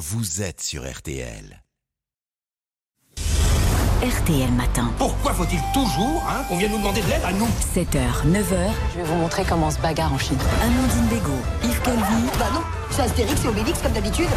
vous êtes sur RTL. RTL Matin. Pourquoi faut-il toujours hein, qu'on vienne nous demander de l'aide à nous 7h, 9h, Je vais vous montrer comment on se bagarre en Chine. Amandine Bégaud, Yves Calvi, Bah non, c'est Astérix et Obélix comme d'habitude.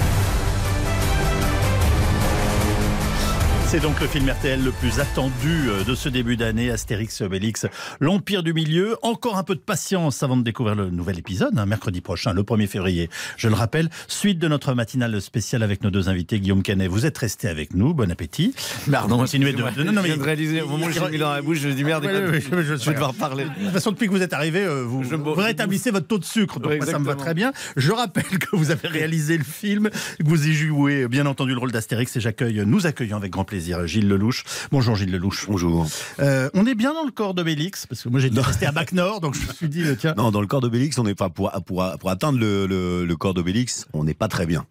C'est donc le film RTL le plus attendu euh, de ce début d'année, Astérix et Obélix, l'Empire du Milieu. Encore un peu de patience avant de découvrir le nouvel épisode, hein, mercredi prochain, le 1er février. Je le rappelle, suite de notre matinale spéciale avec nos deux invités, Guillaume Canet, vous êtes resté avec nous, bon appétit. Pardon, Continuez de- non, non, mais- Je viens de réaliser, au moment où j'ai mis dans la bouche, je me dis merde, Ouais, je- vais devoir parler. De toute façon, depuis que vous êtes arrivé, euh, vous, vous rétablissez votre taux de sucre. Donc Ouais, moi, ça me va très bien. Je rappelle que vous avez réalisé le film, que vous y jouez, bien entendu, le rôle d'Astérix. Et j'accueille, nous accueillons avec grand plaisir Gilles Lelouch. Bonjour Gilles Lelouch. Bonjour. Euh, on est bien dans le corps d'Obélix, parce que moi j'étais resté à Bac Nord, donc je me suis dit, tiens. Non, dans le corps d'Obélix, on n'est pas pour, pour, pour atteindre le, le, le corps d'Obélix, on n'est pas très bien.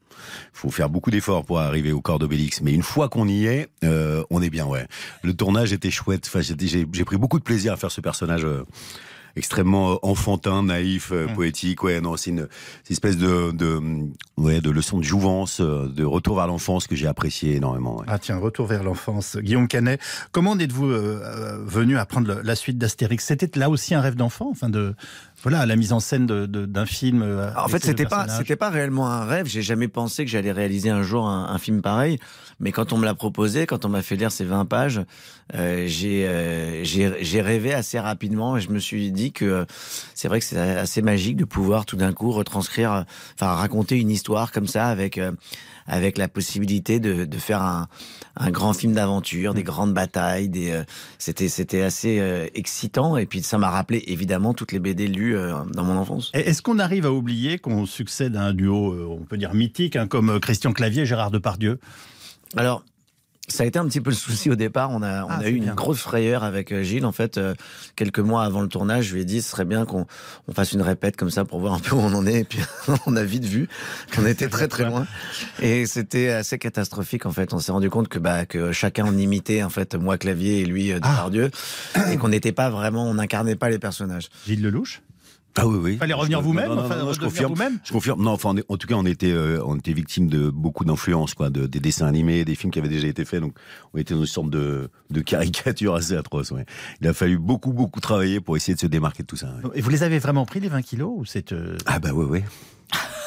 Il faut faire beaucoup d'efforts pour arriver au corps d'Obélix, mais une fois qu'on y est, euh, on est bien, ouais. Le tournage était chouette. Enfin, j'ai pris beaucoup de plaisir à faire ce personnage. euh, extrêmement euh, enfantin, naïf, euh, Mmh. poétique. Ouais, non, c'est une, espèce de, de, ouais, de leçon de jouvence, euh, de retour vers l'enfance que j'ai apprécié énormément. ouais. Ah tiens, retour vers l'enfance. Guillaume Canet, comment êtes-vous euh, venu à prendre la suite d'Astérix? C'était là aussi un rêve d'enfant, enfin de voilà la mise en scène d'un film. euh, En avec fait, c'était pas, c'était pas réellement un rêve. J'ai jamais pensé que j'allais réaliser un jour un, un film pareil. Mais quand on me l'a proposé, quand on m'a fait lire ces 20 pages, euh, j'ai, euh, j'ai, j'ai rêvé assez rapidement et je me suis dit que euh, c'est vrai que c'est assez magique de pouvoir tout d'un coup retranscrire, enfin raconter une histoire comme ça avec avec la possibilité de, de faire un, un grand film d'aventure, des grandes batailles. Des, euh, c'était c'était assez euh, excitant et puis ça m'a rappelé évidemment toutes les BD lues euh, dans mon enfance. Et Est-ce qu'on arrive à oublier qu'on succède à un duo, on peut dire mythique, hein, comme Christian Clavier et Gérard Depardieu? Alors, ça a été un petit peu le souci au départ. On a, on Ah, a eu une grosse frayeur avec euh, Gilles. En fait, euh, quelques mois avant le tournage, je lui ai dit ce serait bien qu'on on fasse une répète comme ça pour voir un peu où on en est. Et puis, on a vite vu qu'on était très très loin. Et c'était assez catastrophique en fait. On s'est rendu compte que, bah, que chacun en imitait en fait moi Clavier et lui euh, Ah. Depardieu, et qu'on n'était pas vraiment, on n'incarnait pas les personnages. Gilles Lelouch? Ah oui, oui. Fallait revenir vous-même, enfin, je confirme. Je confirme. Non, enfin, on est- en tout cas, on était, euh, on était victime de beaucoup d'influences, quoi, de, des dessins animés, des films qui avaient déjà été faits. Donc, on était dans une sorte de, de caricature assez atroce. ouais. Il a fallu beaucoup, beaucoup travailler pour essayer de se démarquer de tout ça. ouais. Et vous les avez vraiment pris les 20 kilos ou c'est euh, Ah bah oui, oui.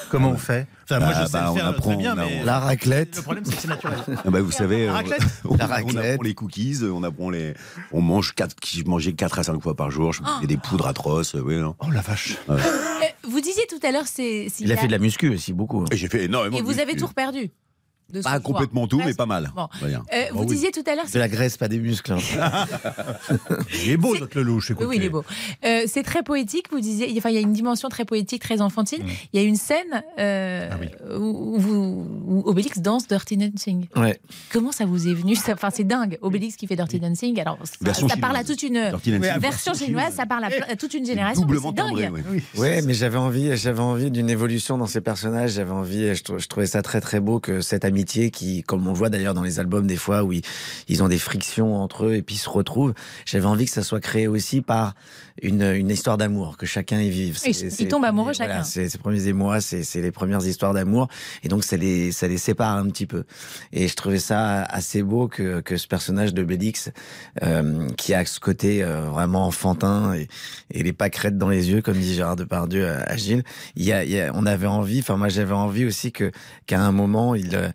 Comment on fait Enfin, moi Bah, je sais bah, le on faire apprend, très bien, on a- mais on- La raclette. le problème c'est que c'est naturel. Ah bah, vous savez, La on- raclette on, La on apprend les cookies, on apprend les, on mange quatre, je mangeais 4 à 5 fois par jour, je fais des poudres atroces, oui, non. Oh la vache Euh, vous disiez tout à l'heure, c'est. s'il Il a fait de la muscu aussi beaucoup. Et j'ai fait énormément Et de vous avez tout reperdu de Pas soir. complètement tout, mais Presque. pas mal. Bon. Euh, vous oui. disiez tout à l'heure. De la graisse, pas des muscles. hein. Il est beau notre Lelouch, Oui, écoutez. oui, il est beau. Euh, c'est très poétique, vous disiez. Enfin, il y a une dimension très poétique, très enfantine. Mm. Il y a une scène euh, Ah oui. où, vous- où Obélix danse Dirty Dancing. Ouais. Comment ça vous est venu ça- Enfin, c'est dingue. Obélix qui fait Dirty Dancing. Alors, ça, Version ça parle à chinoise. toute une. Oui, version chinoise. Ça parle à, toute une génération. mais Doublement C'est dingue. Oui. Ouais, mais j'avais envie, j'avais envie d'une évolution dans ces personnages. J'avais envie, je, je trouvais ça très très beau que cette qui, comme on le voit d'ailleurs dans les albums des fois où ils, ils ont des frictions entre eux et puis ils se retrouvent. J'avais envie que ça soit créé aussi par une, une histoire d'amour, que chacun y vive. Ils- les tombent amoureux voilà, chacun. c'est ces premiers émois, c'est les premières histoires d'amour, et donc ça les ça les sépare un petit peu. Et je trouvais ça assez beau que que ce personnage de Bélix, euh, qui a ce côté euh, vraiment enfantin et, et les pâquerettes dans les yeux, comme dit Gérard Depardieu à, à Gilles. Il y a, il y a- on avait envie, enfin moi j'avais envie aussi que qu'à un moment il euh,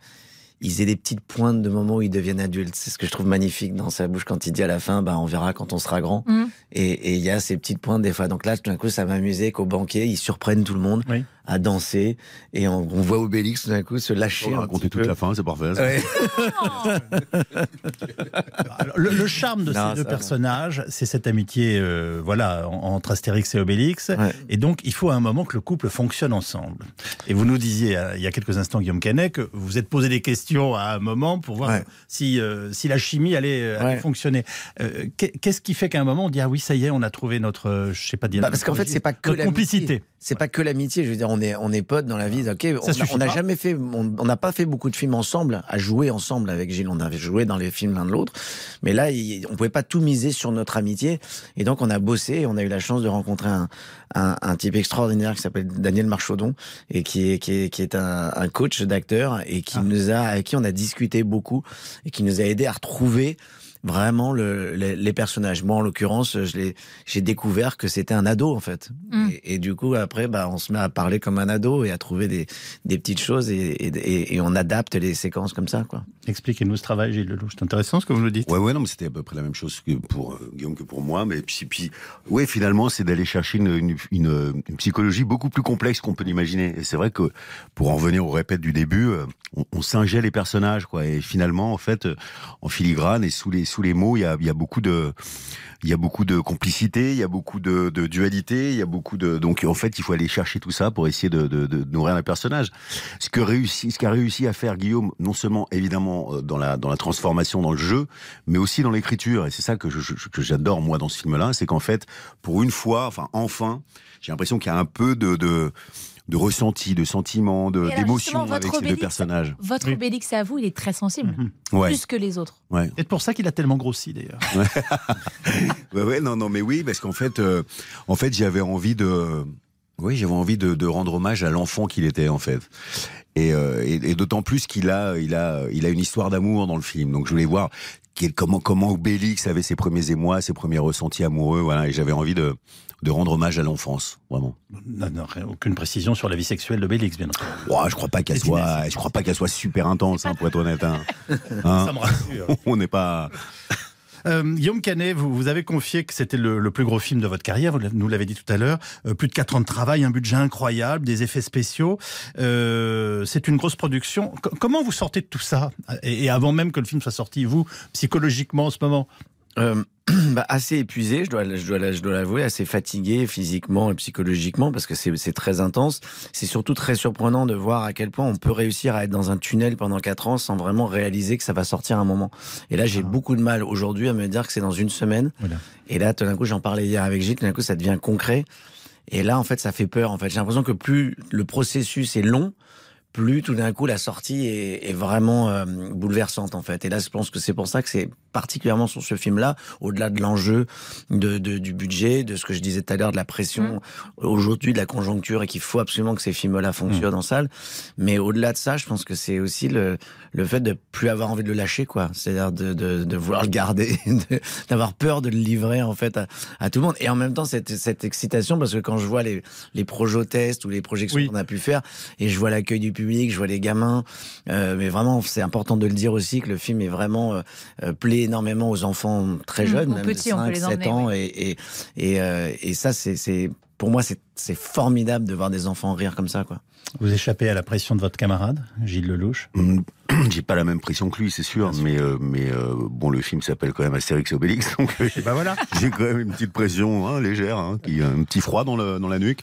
ils aient des petites pointes de moment où ils deviennent adultes. C'est ce que je trouve magnifique dans sa bouche quand il dit à la fin, bah, on verra quand on sera grand. Et et il y a ces petites pointes des fois. Donc là, tout d'un coup, ça m'amusait qu'au banquet, ils surprennent tout le monde Oui. À danser. Et on, on voit Obélix tout d'un coup se lâcher. On raconter toute la fin, c'est parfait. Ouais. Le, le charme de Non, ces deux personnages, c'est cette amitié euh, voilà, en- entre Astérix et Obélix. Ouais. Et donc, il faut à un moment que le couple fonctionne ensemble. Et vous nous disiez euh, il y a quelques instants, Guillaume Canet, que vous vous êtes posé des questions à un moment pour voir Ouais. si, euh, si la chimie allait, fonctionner. Euh, qu'est- Qu'est-ce qui fait qu'à un moment, on dit Ah oui, ça y est, on a trouvé notre, je sais pas dire. Bah, parce qu'en fait, c'est pas que l'amitié. complicité. C'est pas que l'amitié. Je veux dire, on on est, on est potes dans la vie. Ok, on n'a pas. jamais fait, on n'a pas fait beaucoup de films ensemble, à jouer ensemble avec Gilles. On avait joué dans les films l'un de l'autre, mais là, il- on pouvait pas tout miser sur notre amitié. Et donc, on a bossé. et On a eu la chance de rencontrer un, un, un type extraordinaire qui s'appelle Daniel Marchaudon et qui est, qui est, qui est un, un coach d'acteur et qui nous a, avec qui on a discuté beaucoup et qui nous a aidé à retrouver vraiment le, les, les personnages. Moi, en l'occurrence, je l'ai, j'ai découvert que c'était un ado en fait. Mm. Et, et du coup, après, bah, on se met à parler comme un ado et à trouver des, des petites choses et, et, et- et on adapte les séquences comme ça, quoi. Expliquez-nous ce travail, Gilles Lelouch. C'est intéressant ce que vous nous dites. Ouais, ouais, non, mais c'était à peu près la même chose que pour euh, Guillaume que pour moi. Mais puis, puis ouais, finalement, c'est d'aller chercher une, une, une- une psychologie beaucoup plus complexe qu'on peut l'imaginer. Et c'est vrai que pour en revenir au répète du début, euh, on, on singeait les personnages, quoi. Et finalement, en fait, euh, en filigrane et sous les sous les mots, il y a, beaucoup de il y a beaucoup de complicité, il y a beaucoup de, de dualité, il y a beaucoup de donc en fait il faut aller chercher tout ça pour essayer de, de, de nourrir un personnage. Ce que réussi, ce qu'a réussi à faire Guillaume, non seulement évidemment euh, dans la dans la transformation dans le jeu, mais aussi dans l'écriture. Et c'est ça que je- je- que j'adore moi dans ce film-là, c'est qu'en fait pour une fois, enfin enfin, j'ai l'impression qu'il y a un peu de de, de ressenti, de sentiment, de d'émotion avec ces deux personnages. Votre Oui. Obélix à vous, il est très sensible, Ouais, plus que les autres. ouais. C'est pour ça qu'il a tellement grossi d'ailleurs. Ouais, ouais, non, non, mais oui, parce qu'en fait, euh, en fait, j'avais envie de, oui, j'avais envie de, de rendre hommage à l'enfant qu'il était, en fait. Et, euh, et, et d'autant plus qu'il a, il a, il a une histoire d'amour dans le film. Donc, je voulais voir comment, comment Obélix avait ses premiers émois, ses premiers ressentis amoureux, voilà. Et j'avais envie de, de rendre hommage à l'enfance, vraiment. Non, non, aucune précision sur la vie sexuelle d'Obélix, bien entendu. Ouais, je crois pas qu'elle soit, je crois pas qu'elle soit super intense, hein, pour être honnête. Hein. Hein Ça me rassure. On n'est pas. Euh, Guillaume Canet, vous, vous avez confié que c'était le, le plus gros film de votre carrière, vous nous l'avez dit tout à l'heure. Euh, plus de 4 ans de travail, un budget incroyable, des effets spéciaux. Euh, c'est une grosse production. Co- comment vous sortez de tout ça? Et avant même que le film soit sorti, vous, psychologiquement en ce moment? Euh, bah, assez épuisé, je dois, je dois, je dois l'avouer, assez fatigué physiquement et psychologiquement parce que c'est très intense. C'est surtout très surprenant de voir à quel point on peut réussir à être dans un tunnel pendant quatre ans sans vraiment réaliser que ça va sortir un moment. Et là, j'ai beaucoup de mal aujourd'hui à me dire que c'est dans une semaine. Voilà. Et là, tout d'un coup, j'en parlais hier avec Gilles, tout d'un coup, ça devient concret. Et là, en fait, ça fait peur. En fait, j'ai l'impression que plus le processus est long, plus tout d'un coup la sortie est, est vraiment euh, bouleversante en fait. Et là, je pense que c'est pour ça que c'est particulièrement sur ce film-là, au-delà de l'enjeu de, de- du budget, de ce que je disais tout à l'heure, de la pression aujourd'hui, de la conjoncture, et qu'il faut absolument que ces films-là fonctionnent en salle. Mais au-delà de ça, je pense que c'est aussi le, le fait de plus avoir envie de le lâcher, quoi. C'est-à-dire de, de, de vouloir le garder, de- d'avoir peur de le livrer en fait à, à tout le monde. Et en même temps, cette, cette excitation, parce que quand je vois les, les projets-tests ou les projections Oui. qu'on a pu faire, et je vois l'accueil du public, je vois les gamins, euh, mais vraiment, c'est important de le dire aussi que le film est vraiment euh, euh, plaît énormément aux enfants très Mmh, jeunes, aux même petits, on peut 5, les 7 emmener, ans, et, et, et, euh, et ça, c'est, pour moi, c'est, formidable de voir des enfants rire comme ça, quoi. Vous échappez à la pression de votre camarade, Gilles Lelouch? Hum, J'ai pas la même pression que lui, c'est sûr, mais euh, mais euh, bon, le film s'appelle quand même Astérix et Obélix, donc euh, ben voilà. j'ai quand même une petite pression hein, légère, hein, qui un petit froid dans le dans la nuque.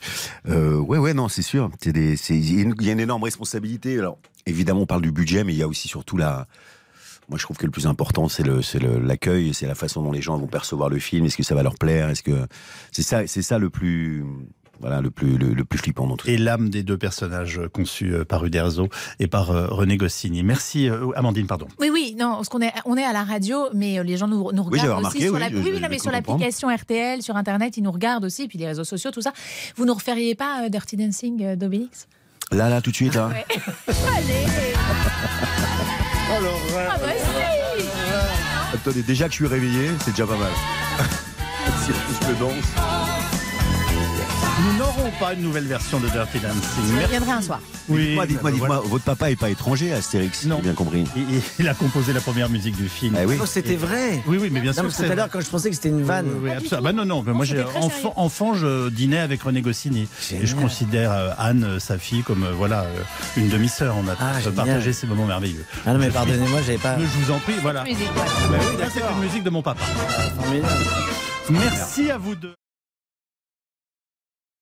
Euh, ouais, ouais, non, c'est sûr. C'est des, c'est il y a une- il y a une énorme responsabilité. Alors évidemment, on parle du budget, mais il y a aussi surtout la moi, je trouve que le plus important, c'est le, c'est le- l'accueil, c'est la façon dont les gens vont percevoir le film. Est-ce que ça va leur plaire? Est-ce que c'est ça, c'est ça le plus, voilà, le plus, le, le plus flippant dans tout ça. Et l'âme des deux personnages conçus euh, par Uderzo et par euh, René Goscinny. Merci, euh, Amandine, pardon. Oui, oui, non, parce qu'on est, on est à la radio, mais les gens nous, nous Oui, j'avais regardent aussi sur oui, la, je- oui, je- non, mais sur l'application RTL, sur Internet, ils nous regardent aussi, puis les réseaux sociaux, tout ça. Vous nous referiez pas Dirty Dancing d'Obélix? Là, là, tout de suite, hein. Ouais. Ah bah si Attendez, déjà que je suis réveillé, c'est déjà pas mal. si je le danse. Nous n'aurons pas une nouvelle version de Dirty Dancing. Je Merci. reviendrai un soir. Oui, Dites-moi, dites-moi, voilà. dites-moi, votre papa est pas étranger, Astérix, Non. j'ai bien compris. Il, a composé la première musique du film. Ah oui. Oh, c'était vrai Oui, oui, mais bien Non, sûr. tout c'est à l'heure, quand je pensais que c'était une vanne. oui. Bah non, non, mais Non, moi, j'ai, c'était très enfant, je dînais avec René Goscinny. Génial. Et je considère euh, Anne, euh, sa fille, comme euh, voilà, euh, une demi-sœur. On a Ah, partagé ces moments merveilleux. Ah non, mais pardonnez-moi, j'avais pas. Je vous en prie, voilà. Musique, ouais. Bah oui, c'est une musique de mon papa. Merci à vous deux.